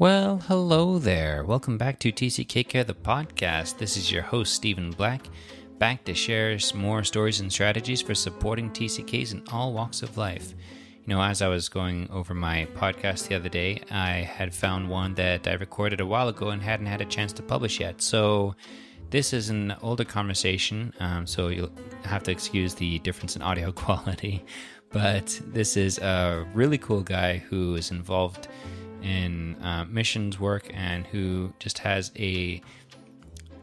Well, hello there. Welcome back to TCK Care, the podcast. This is your host, Stephen Black, back to share more stories and strategies for supporting TCKs in all walks of life. You know, as I was going over my podcast the other day, I had found one that I recorded a while ago and hadn't had a chance to publish yet. So, this is an older conversation, um, so you'll have to excuse the difference in audio quality. But this is a really cool guy who is involved in uh, missions work and who just has a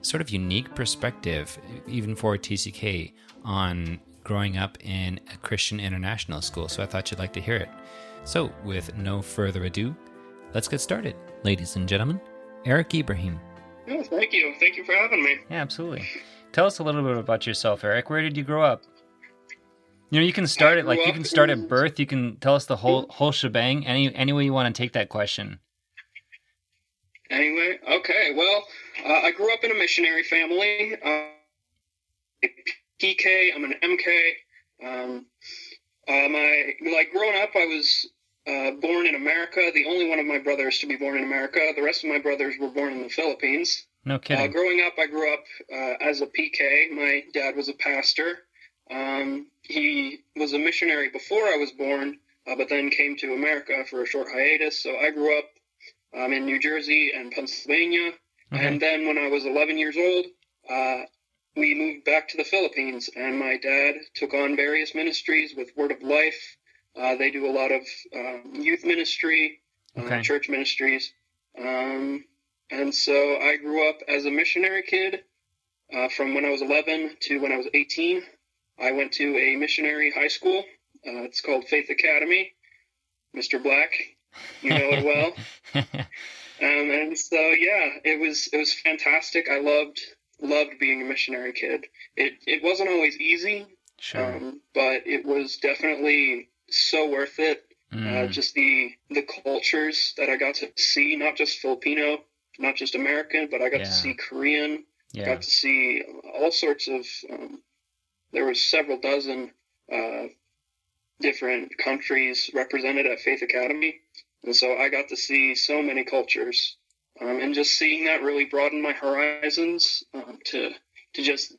sort of unique perspective, even for TCK, on growing up in a Christian international school. So I thought you'd like to hear it. So, with no further ado, let's get started. Ladies and gentlemen, Eric Ibrahim. Oh, thank you. Thank you for having me. Yeah, absolutely. Tell us a little bit about yourself, Eric. Where did you grow up? You know, you can start it like you can start at birth. You can tell us the whole whole shebang. Any any way you want to take that question. Anyway, okay. Well, uh, I grew up in a missionary family. Uh, PK. I'm an MK. Um, uh, my like growing up, I was uh, born in America. The only one of my brothers to be born in America. The rest of my brothers were born in the Philippines. No kidding. Uh, growing up, I grew up uh, as a PK. My dad was a pastor. Um, he was a missionary before I was born, uh, but then came to America for a short hiatus. So I grew up um, in New Jersey and Pennsylvania. Okay. And then when I was 11 years old, uh, we moved back to the Philippines, and my dad took on various ministries with Word of Life. Uh, they do a lot of um, youth ministry, uh, Okay. church ministries. Um, and so I grew up as a missionary kid uh, from when I was 11 to when I was 18. I went to a missionary high school. Uh, it's called Faith Academy. Mr. Black, you know it well. Um, and so yeah, it was it was fantastic. I loved loved being a missionary kid. It it wasn't always easy, sure. um, but it was definitely so worth it. Uh, Mm, just the the cultures that I got to see, not just Filipino, not just American, but I got Yeah. to see Korean. yeah. Got to see all sorts of. Um, there was several dozen uh, different countries represented at Faith Academy, and so I got to see so many cultures, um, and just seeing that really broadened my horizons um, to to just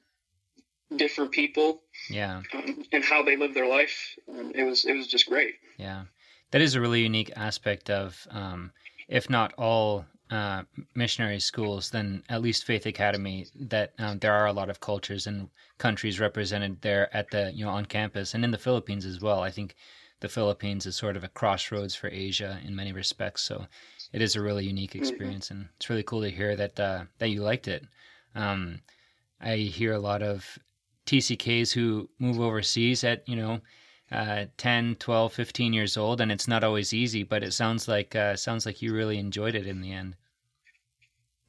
different people Yeah. um, and how they live their life. And it was it was just great. Yeah, that is a really unique aspect of, um, if not all uh, missionary schools, then at least Faith Academy. That um, there are a lot of cultures and countries represented there at the you know on campus and in the Philippines as well. I think the Philippines is sort of a crossroads for Asia in many respects. So it is a really unique experience, and it's really cool to hear that uh, that you liked it. Um, I hear a lot of TCKs who move overseas at you know uh, 10, 12, 15 years old, and it's not always easy. But it sounds like uh, sounds like you really enjoyed it in the end.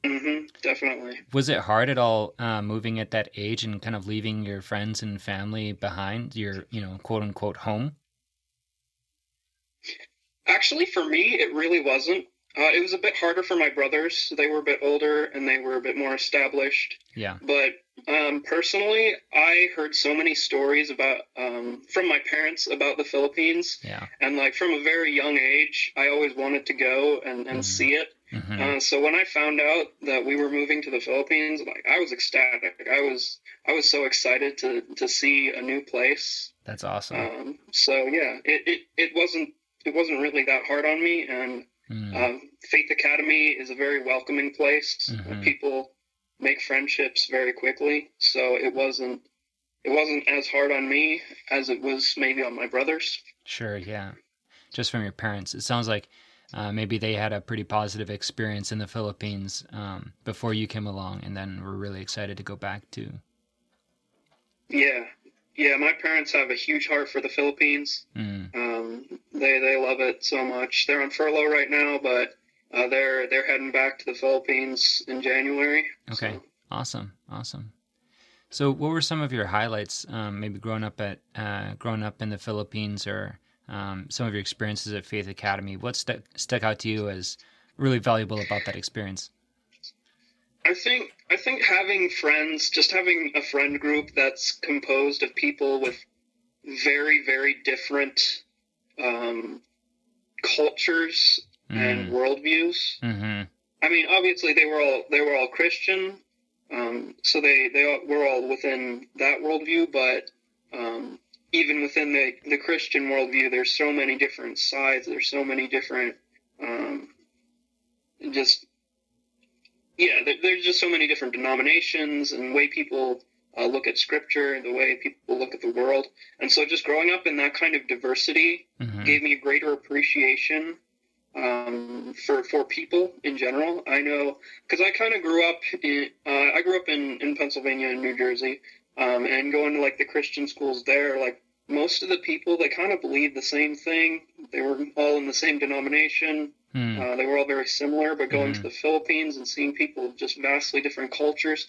mm-hmm, definitely. Was it hard at all uh, moving at that age and kind of leaving your friends and family behind, your you know quote unquote home? Actually, for me, it really wasn't. Uh, it was a bit harder for my brothers. They were a bit older and they were a bit more established. Yeah, But um, personally, I heard so many stories about um, from my parents about the Philippines, yeah, and like from a very young age, I always wanted to go and, and Mhm. see it. hmm Uh, so when I found out that we were moving to the Philippines, like I was ecstatic. I was I was so excited to to see a new place. that's awesome. Um, so yeah, it, it, it wasn't it wasn't really that hard on me, and Mm. um, Faith Academy is a very welcoming place. Mhm. People make friendships very quickly, so it wasn't it wasn't as hard on me as it was maybe on my brothers. Sure, yeah. Just from your parents, it sounds like uh, maybe they had a pretty positive experience in the Philippines um, before you came along, and then were really excited to go back to. Yeah, yeah. My parents have a huge heart for the Philippines. Mm. Um, they they love it so much. They're on furlough right now, but uh, they're they're heading back to the Philippines in January. Okay. So, Awesome, awesome. So, what were some of your highlights? Um, maybe growing up at uh, growing up in the Philippines, or um, some of your experiences at Faith Academy. What stuck stuck out to you as really valuable about that experience? I think I think having friends, just having a friend group that's composed of people with very very different um, cultures and worldviews. Mm-hmm. I mean, obviously they were all they were all Christian, um, so they they all, were all within that worldview. But um, even within the the Christian worldview, there's so many different sides. There's so many different, um, just yeah. There, there's just so many different denominations and way people uh, look at scripture, and the way people look at the world. And so, just growing up in that kind of diversity Mm-hmm. gave me a greater appreciation um, for for people in general. I know because I kind of grew up in uh, I grew up in in Pennsylvania and New Jersey, um, and going to like the Christian schools there, like most of the people they kind of believed the same thing. They were all in the same denomination. Mm. Uh, they were all very similar, but going Mhm. to the Philippines and seeing people of just vastly different cultures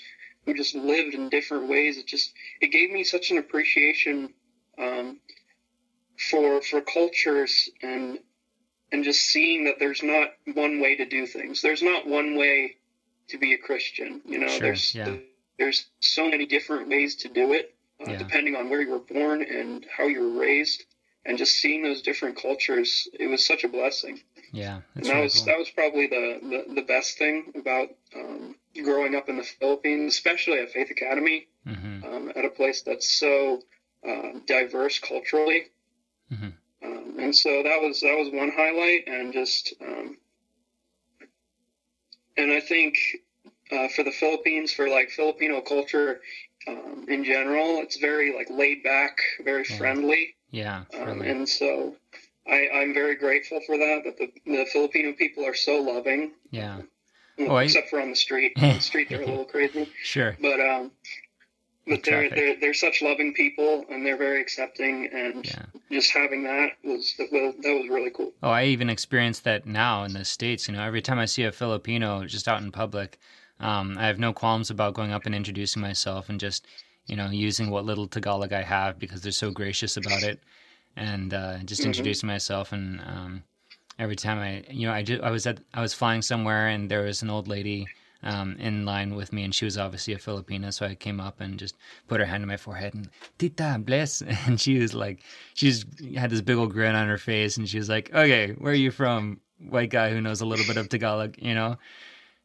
who just lived in different ways, it just it gave me such an appreciation um, for for cultures and and just seeing that there's not one way to do things. There's not one way to be a Christian. You know, Sure, there's yeah. there's so many different ways to do it, uh, Yeah. depending on where you were born and how you were raised. And just seeing those different cultures, it was such a blessing. Yeah, And that really was cool. that was probably the, the, the best thing about um, growing up in the Philippines, especially at Faith Academy, Mm-hmm. um, at a place that's so uh, diverse culturally. Mhm. Um, and so that was that was one highlight, and just um, and I think uh, for the Philippines, for like Filipino culture um, in general, it's very like laid back, very Yeah. friendly. Yeah, Um, and so I, I'm very grateful for that, that the, the Filipino people are so loving, yeah, well, Oh, except for on the street. on the street, they're a little crazy. sure. But, um, but they're, they're, they're such loving people and they're very accepting. And Yeah. just having that was, that was, that was really cool. Oh, I even experience that now in the States. You know, every time I see a Filipino just out in public, um, I have no qualms about going up and introducing myself and just, you know, using what little Tagalog I have because they're so gracious about it. And uh, just Mhm. introducing myself. And um, every time I, you know, I, did, I was at, I was flying somewhere and there was an old lady um, in line with me, and she was obviously a Filipina. So I came up and just put her hand on my forehead and "Tita, bless," and she was like, she's had this big old grin on her face, and she was like, "Okay, where are you from?" White guy who knows a little bit of Tagalog, you know.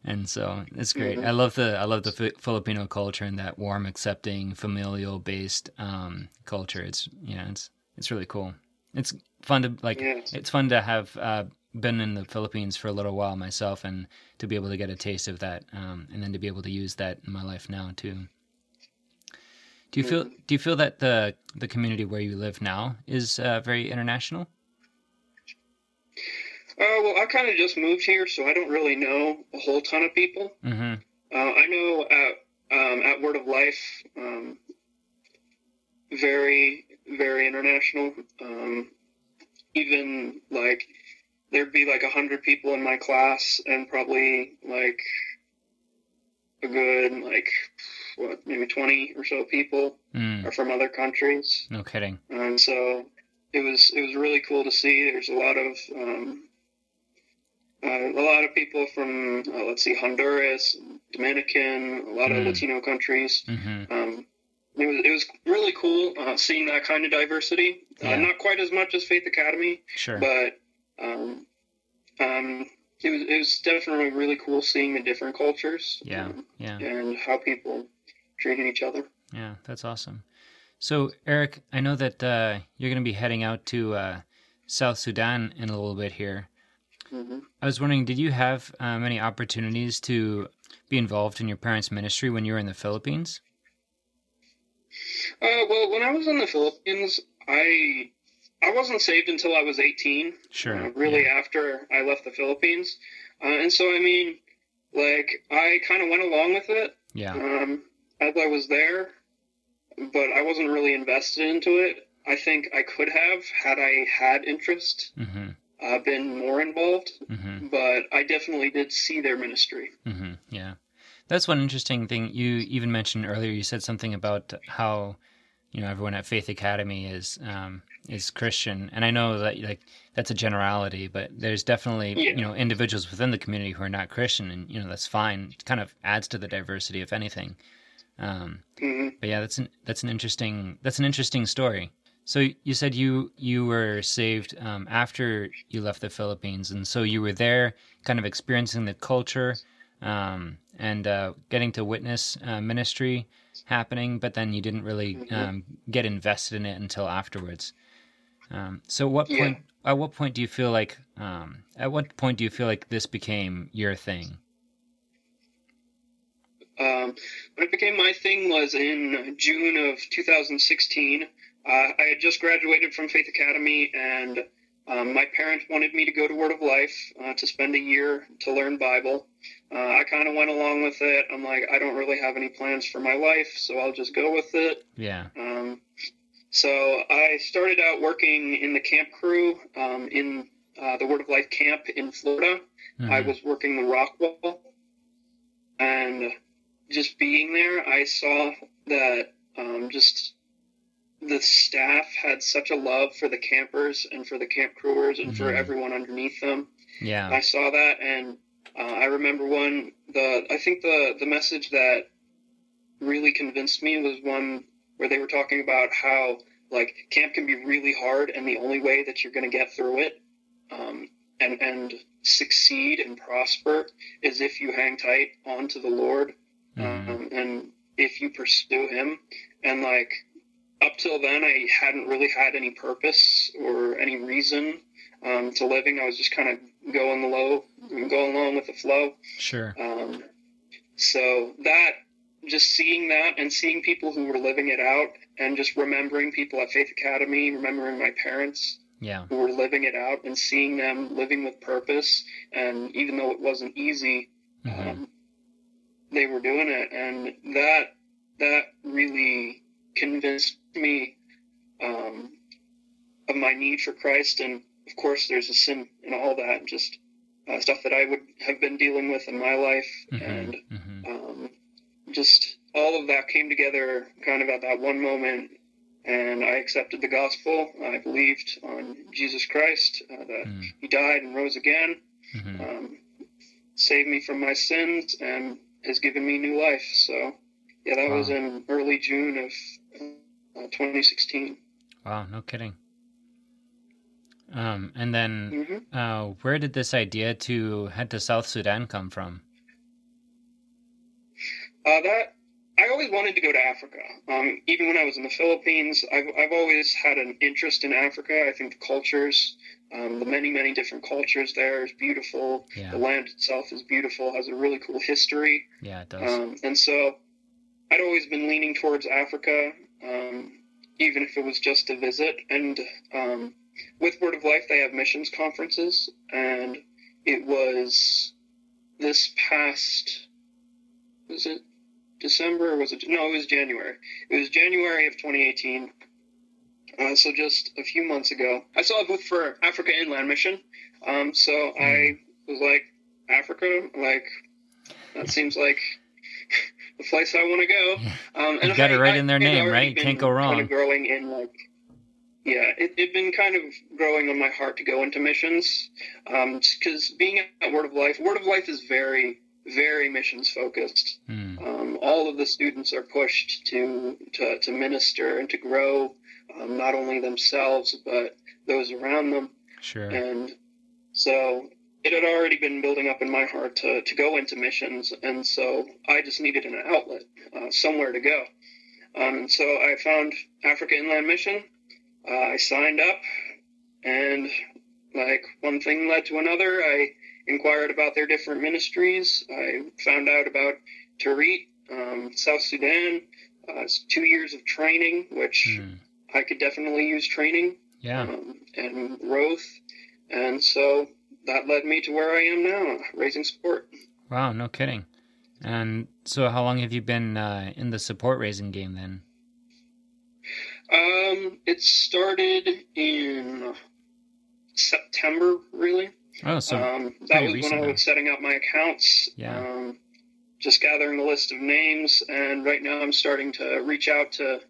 And so it's great. Mhm. I love the I love the Fi- Filipino culture and that warm, accepting, familial based um, culture. It's yeah, it's it's really cool. It's fun to like. Yes. It's fun to have uh, been in the Philippines for a little while myself, and to be able to get a taste of that, um, and then to be able to use that in my life now too. Do you feel Do you feel that the the community where you live now is uh, very international? Uh, well, I kind of just moved here, so I don't really know a whole ton of people. Mm-hmm. Uh, I know at um, at Word of Life, um, very very international. Um, even like there'd be like a hundred people in my class, and probably like a good like what maybe twenty or so people Mm, are from other countries, no kidding. and so it was it was really cool to see. There's a lot of um, uh, a lot of people from uh, let's see Honduras, Dominican, a lot of Mm. Latino countries. Mm-hmm. Um, it was it was really cool uh, seeing that kind of diversity. Yeah. Uh, not quite as much as Faith Academy, Sure. but um, um, it was it was definitely really cool seeing the different cultures. yeah. um, Yeah. and how people treated each other. Yeah, that's awesome. So, Eric, I know that uh, you're going to be heading out to uh, South Sudan in a little bit here. hmm I was wondering, did you have uh, many opportunities to be involved in your parents' ministry when you were in the Philippines? Uh, well, when I was in the Philippines, I I wasn't saved until I was 18. Sure. uh, really after I left the Philippines. Uh, and so, I mean, like, I kind of went along with it Yeah. um, as I was there, but I wasn't really invested into it. I think I could have had I had interest, Mm-hmm. uh, been more involved, Mm-hmm. but I definitely did see their ministry. Mm-hmm. Yeah. That's one interesting thing. You even mentioned earlier. You said something about how, you know, everyone at Faith Academy is um, is Christian, and I know that like that's a generality, but there's definitely Yeah. you know individuals within the community who are not Christian, and you know that's fine. It kind of adds to the diversity, if anything. Um, hmm but yeah, that's an that's an interesting that's an interesting story. So you said you you were saved um, after you left the Philippines, and so you were there, kind of experiencing the culture, um, and uh, getting to witness uh, ministry happening. But then you didn't really Mm-hmm. um, get invested in it until afterwards. Um, so what Yeah. point? At what point do you feel like? Um, at what point do you feel like this became your thing? Um, when it became my thing was in June of 2016. Uh, I had just graduated from Faith Academy, and um, my parents wanted me to go to Word of Life uh, to spend a year to learn Bible. Uh, I kind of went along with it. I'm like, I don't really have any plans for my life, so I'll just go with it. Yeah. Um, so I started out working in the camp crew um, in uh, the Word of Life camp in Florida. I Mhm. was working the rock wall, and just being there, I saw that um, just the staff had such a love for the campers and for the camp crewers and for Mhm. everyone underneath them. yeah. I saw that, and uh, I remember one. The I think the the message that really convinced me was one where they were talking about how like camp can be really hard, and the only way that you're going to get through it, um, and and succeed and prosper is if you hang tight onto the Lord, Mhm. um, and if you pursue Him, and like up till then, I hadn't really had any purpose or any reason um, to living. I was just kind of going the low, going along with the flow. Sure. Um, so that, just seeing that and seeing people who were living it out, and just remembering people at Faith Academy, remembering my parents Yeah. who were living it out, and seeing them living with purpose, and even though it wasn't easy, Mhm. um, they were doing it, and that that really convinced me um, of my need for Christ, and of course, there's a sin in all that, just uh, stuff that I would have been dealing with in my life, and Mhm. Mhm. um, just all of that came together kind of at that one moment. And I accepted the gospel. I believed on Jesus Christ, uh, that Mm. He died and rose again Mhm. um, saved me from my sins and has given me new life. So, yeah, that was in early June of uh, 2016. Wow. No kidding. Um, and then hmm Uh, where did this idea to head to South Sudan come from? Uh, that I always wanted to go to Africa. Um, even when I was in the Philippines, I've, I've always had an interest in Africa. I think the cultures, um, the many, many different cultures there is beautiful. Yeah, The land itself is beautiful, has a really cool history. yeah, it does. Um, and so I'd always been leaning towards Africa, um, even if it was just a visit. And um, with Word of Life, they have missions conferences. And it was this past, was it December or was it? No, it was January. It was January of 2018. Uh, so just a few months ago. I saw a booth for Africa Inland Mission. Um, so I was like, Africa? Like, that seems like the place I want to go. Um, You if got it right I in their name, right? You Can't go Kind wrong. of growing in like, yeah, it had been kind of growing on my heart to go into missions, because being at Word of Life, Word of Life is very, very missions focused. Mm, Um, all of the students are pushed to to, to minister and to grow, um, not only themselves but those around them. sure. And so it had already been building up in my heart to, to go into missions. And so I just needed an outlet, uh, somewhere to go. Um, and so I found Africa Inland Mission. Uh, I signed up, and like one thing led to another. I inquired about their different ministries. I found out about Torit, um, South Sudan. Uh, it's two years of training, which Mm, I could definitely use training yeah. um, and growth. And so that led me to where I am now, raising support. Wow. No kidding. And so, how long have you been uh, in the support raising game then? Um, it started in September, really. Oh, so um, that was recent when I was setting up my accounts. Yeah. Um, just gathering a list of names, and right now I'm starting to reach out to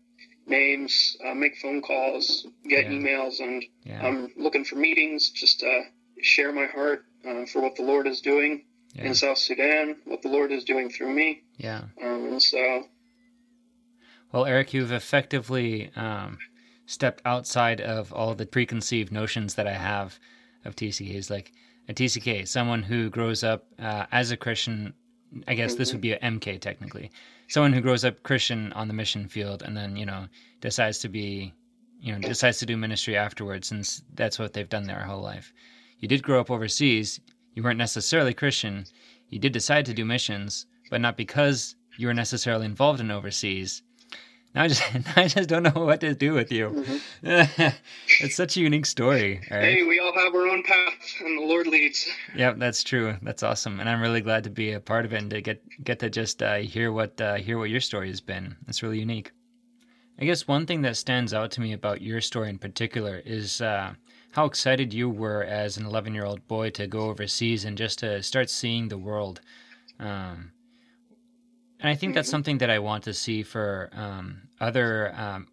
names, uh, make phone calls, get Yeah. emails, and yeah, I'm looking for meetings just to share my heart uh, for what the Lord is doing yeah, in South Sudan, what the Lord is doing through me. yeah. Um, and so, Well, Eric, you've effectively um, stepped outside of all the preconceived notions that I have of TCKs. Like a TCK, someone who grows up uh, as a Christian. I guess this would be an MK technically. Someone who grows up Christian on the mission field and then you know decides to be, you know, decides to do ministry afterwards, since that's what they've done their whole life. You did grow up overseas. You weren't necessarily Christian. You did decide to do missions, but not because you were necessarily involved in overseas. Now I just, now I just don't know what to do with you. Mm-hmm. it's such a unique story. Right? Hey, we all have our own path, and the Lord leads. Yep, that's true. That's awesome, and I'm really glad to be a part of it and to get get to just uh, hear what uh, hear what your story has been. It's really unique. I guess one thing that stands out to me about your story in particular is uh, how excited you were as an 11 year old boy to go overseas and just to start seeing the world. Um, and I think that's mm-hmm. something that I want to see for um, other um,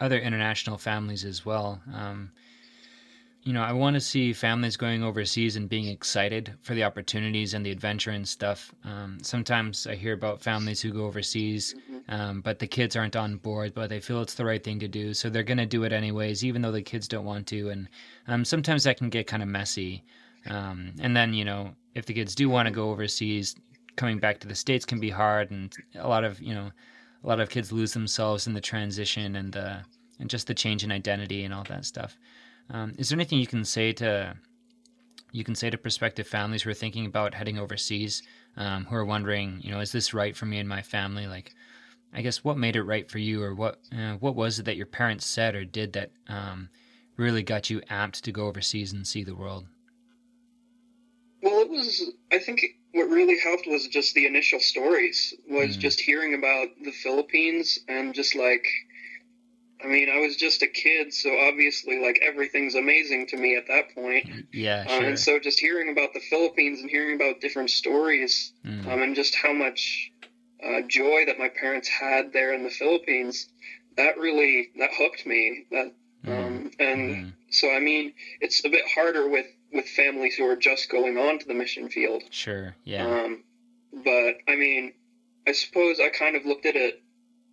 other international families as well. Um, you know, I want to see families going overseas and being excited for the opportunities and the adventure and stuff. Um, sometimes I hear about families who go overseas, mm-hmm. um, but the kids aren't on board, but they feel it's the right thing to do, so they're going to do it anyways, even though the kids don't want to. And um, sometimes that can get kind of messy. Um, and then, you know, if the kids do want to go overseas, coming back to the states can be hard, and a lot of you know, a lot of kids lose themselves in the transition and the and just the change in identity and all that stuff. Um, is there anything you can say to you can say to prospective families who are thinking about heading overseas, um, who are wondering, you know, is this right for me and my family? Like, I guess what made it right for you, or what uh, what was it that your parents said or did that um, really got you amped to go overseas and see the world? Well, it was. I think what really helped was just the initial stories. Was mm. just hearing about the Philippines and just like. I mean, I was just a kid, so obviously, like everything's amazing to me at that point. Yeah, sure. Um, and so, just hearing about the Philippines and hearing about different stories, mm. um, and just how much uh, joy that my parents had there in the Philippines, that really that hooked me. That mm. um, and mm. so, I mean, it's a bit harder with with families who are just going on to the mission field. Sure. Yeah. Um, but I mean, I suppose I kind of looked at it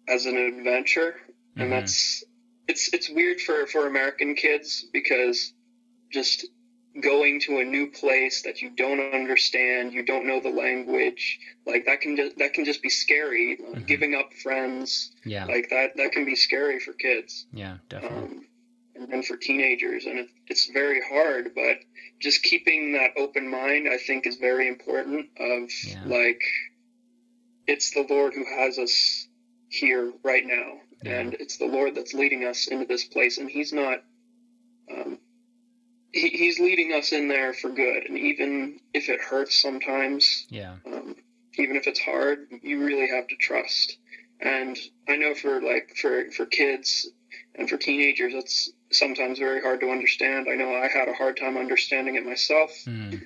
as an adventure, and mm-hmm. that's it's it's weird for for American kids because just going to a new place that you don't understand, you don't know the language, like that can just that can just be scary. mm-hmm. Giving up friends, yeah, like that that can be scary for kids. Yeah, definitely. Um, and for teenagers, and it, it's very hard. But just keeping that open mind, I think, is very important. Of yeah. like, it's the Lord who has us here right now, yeah. and it's the Lord that's leading us into this place, and He's not. Um, he, he's leading us in there for good, and even if it hurts sometimes, yeah. Um, even if it's hard, you really have to trust. And I know for like for for kids and for teenagers, it's sometimes very hard to understand. I know I had a hard time understanding it myself, mm.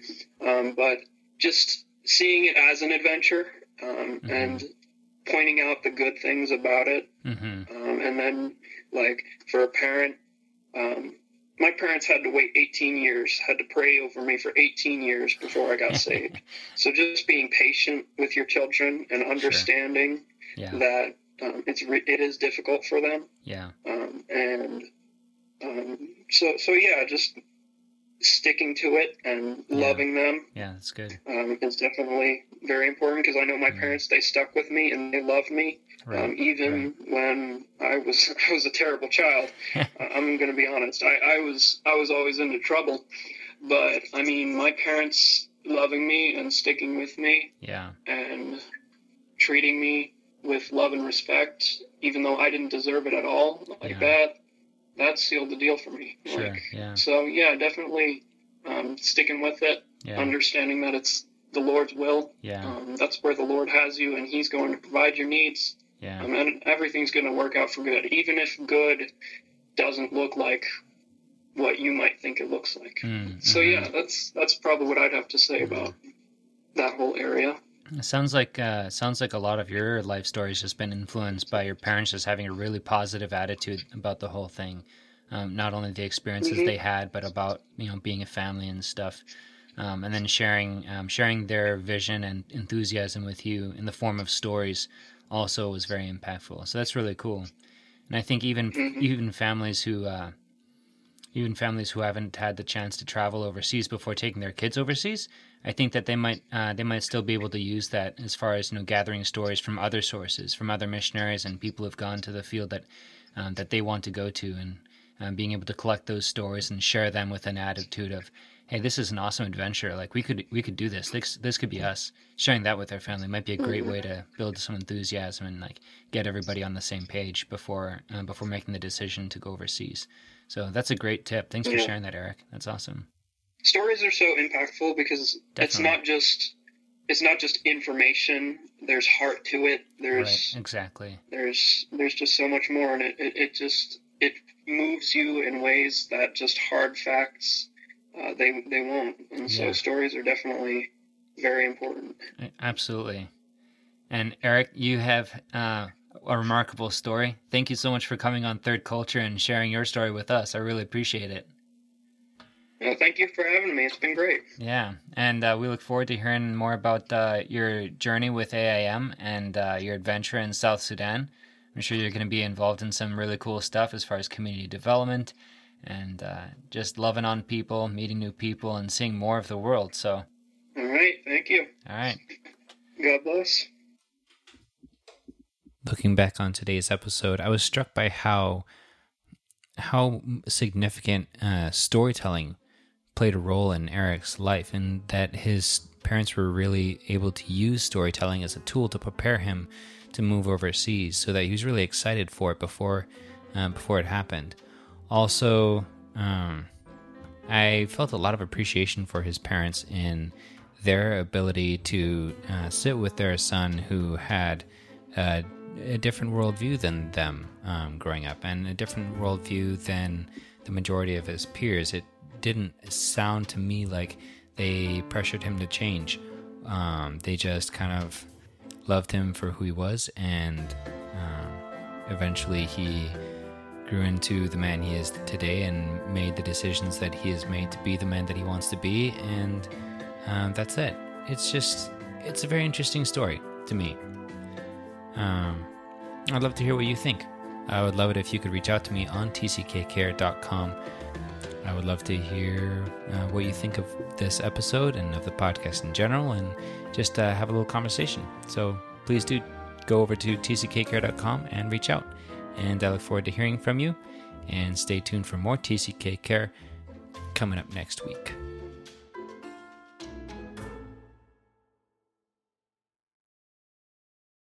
um, but just seeing it as an adventure um, mm-hmm. and pointing out the good things about it, mm-hmm. um, and then like for a parent, um, my parents had to wait 18 years, had to pray over me for 18 years before I got saved. So just being patient with your children and understanding sure. yeah. that um, it's it is difficult for them. Yeah. Um, and um, so so yeah, just sticking to it and yeah. loving them. Yeah, that's good. Um, is definitely very important because I know my parents they stuck with me and they loved me. Right. Um, even right. when I was I was a terrible child, I'm going to be honest. I, I was I was always into trouble, but I mean my parents loving me and sticking with me. Yeah. And treating me with love and respect, even though I didn't deserve it at all, like yeah. that that sealed the deal for me. Sure. Like, yeah. So yeah, definitely um, sticking with it, yeah. understanding that it's the Lord's will. Yeah. Um, that's where the Lord has you, and He's going to provide your needs. Yeah. Um, and everything's going to work out for good, even if good doesn't look like what you might think it looks like. Mm, so mm-hmm. yeah, that's that's probably what I'd have to say about that whole area. It sounds like uh, sounds like a lot of your life story has just been influenced by your parents just having a really positive attitude about the whole thing. Um, not only the experiences mm-hmm. they had, but about you know being a family and stuff, um, and then sharing um, sharing their vision and enthusiasm with you in the form of stories also was very impactful. So that's really cool. And I think even mm-hmm. even families who uh, even families who haven't had the chance to travel overseas before taking their kids overseas, I think that they might uh, they might still be able to use that as far as you know gathering stories from other sources, from other missionaries and people who've gone to the field that um, that they want to go to, and um, being able to collect those stories and share them with an attitude of, hey, this is an awesome adventure. Like we could we could do this. This this could be us. Sharing that with their family might be a great way to build some enthusiasm and like get everybody on the same page before uh, before making the decision to go overseas. So that's a great tip. Thanks for sharing that, Eric. That's awesome. Stories are so impactful because Definitely. it's not just it's not just information. There's heart to it. There's right, exactly. There's there's just so much more, and it, it, it just it moves you in ways that just hard facts uh, they they won't. And so stories are definitely very important. Absolutely. And Eric, you have uh, a remarkable story. Thank you so much for coming on Third Culture and sharing your story with us. I really appreciate it. Well, thank you for having me. It's been great. Yeah, and uh, we look forward to hearing more about uh, your journey with AIM and uh, your adventure in South Sudan. I'm sure you're going to be involved in some really cool stuff as far as community development and uh, just loving on people, meeting new people, and seeing more of the world. So, all right, thank you. All right. God bless. Looking back on today's episode, I was struck by how how significant uh, storytelling played a role in Eric's life, and that his parents were really able to use storytelling as a tool to prepare him to move overseas, so that he was really excited for it before uh, before it happened. Also, um, I felt a lot of appreciation for his parents in their ability to uh, sit with their son who had a different worldview than them um, growing up, and a different worldview than the majority of his peers. It didn't sound to me like they pressured him to change. Um, they just kind of loved him for who he was, and um, eventually he grew into the man he is today and made the decisions that he has made to be the man that he wants to be, and um, that's it. It's just, it's a very interesting story to me. Um, I'd love to hear what you think. I would love it if you could reach out to me on tckcare.com. I would love to hear uh, what you think of this episode and of the podcast in general and just uh, have a little conversation. So please do go over to tckcare.com and reach out. And I look forward to hearing from you. And stay tuned for more TCK Care coming up next week.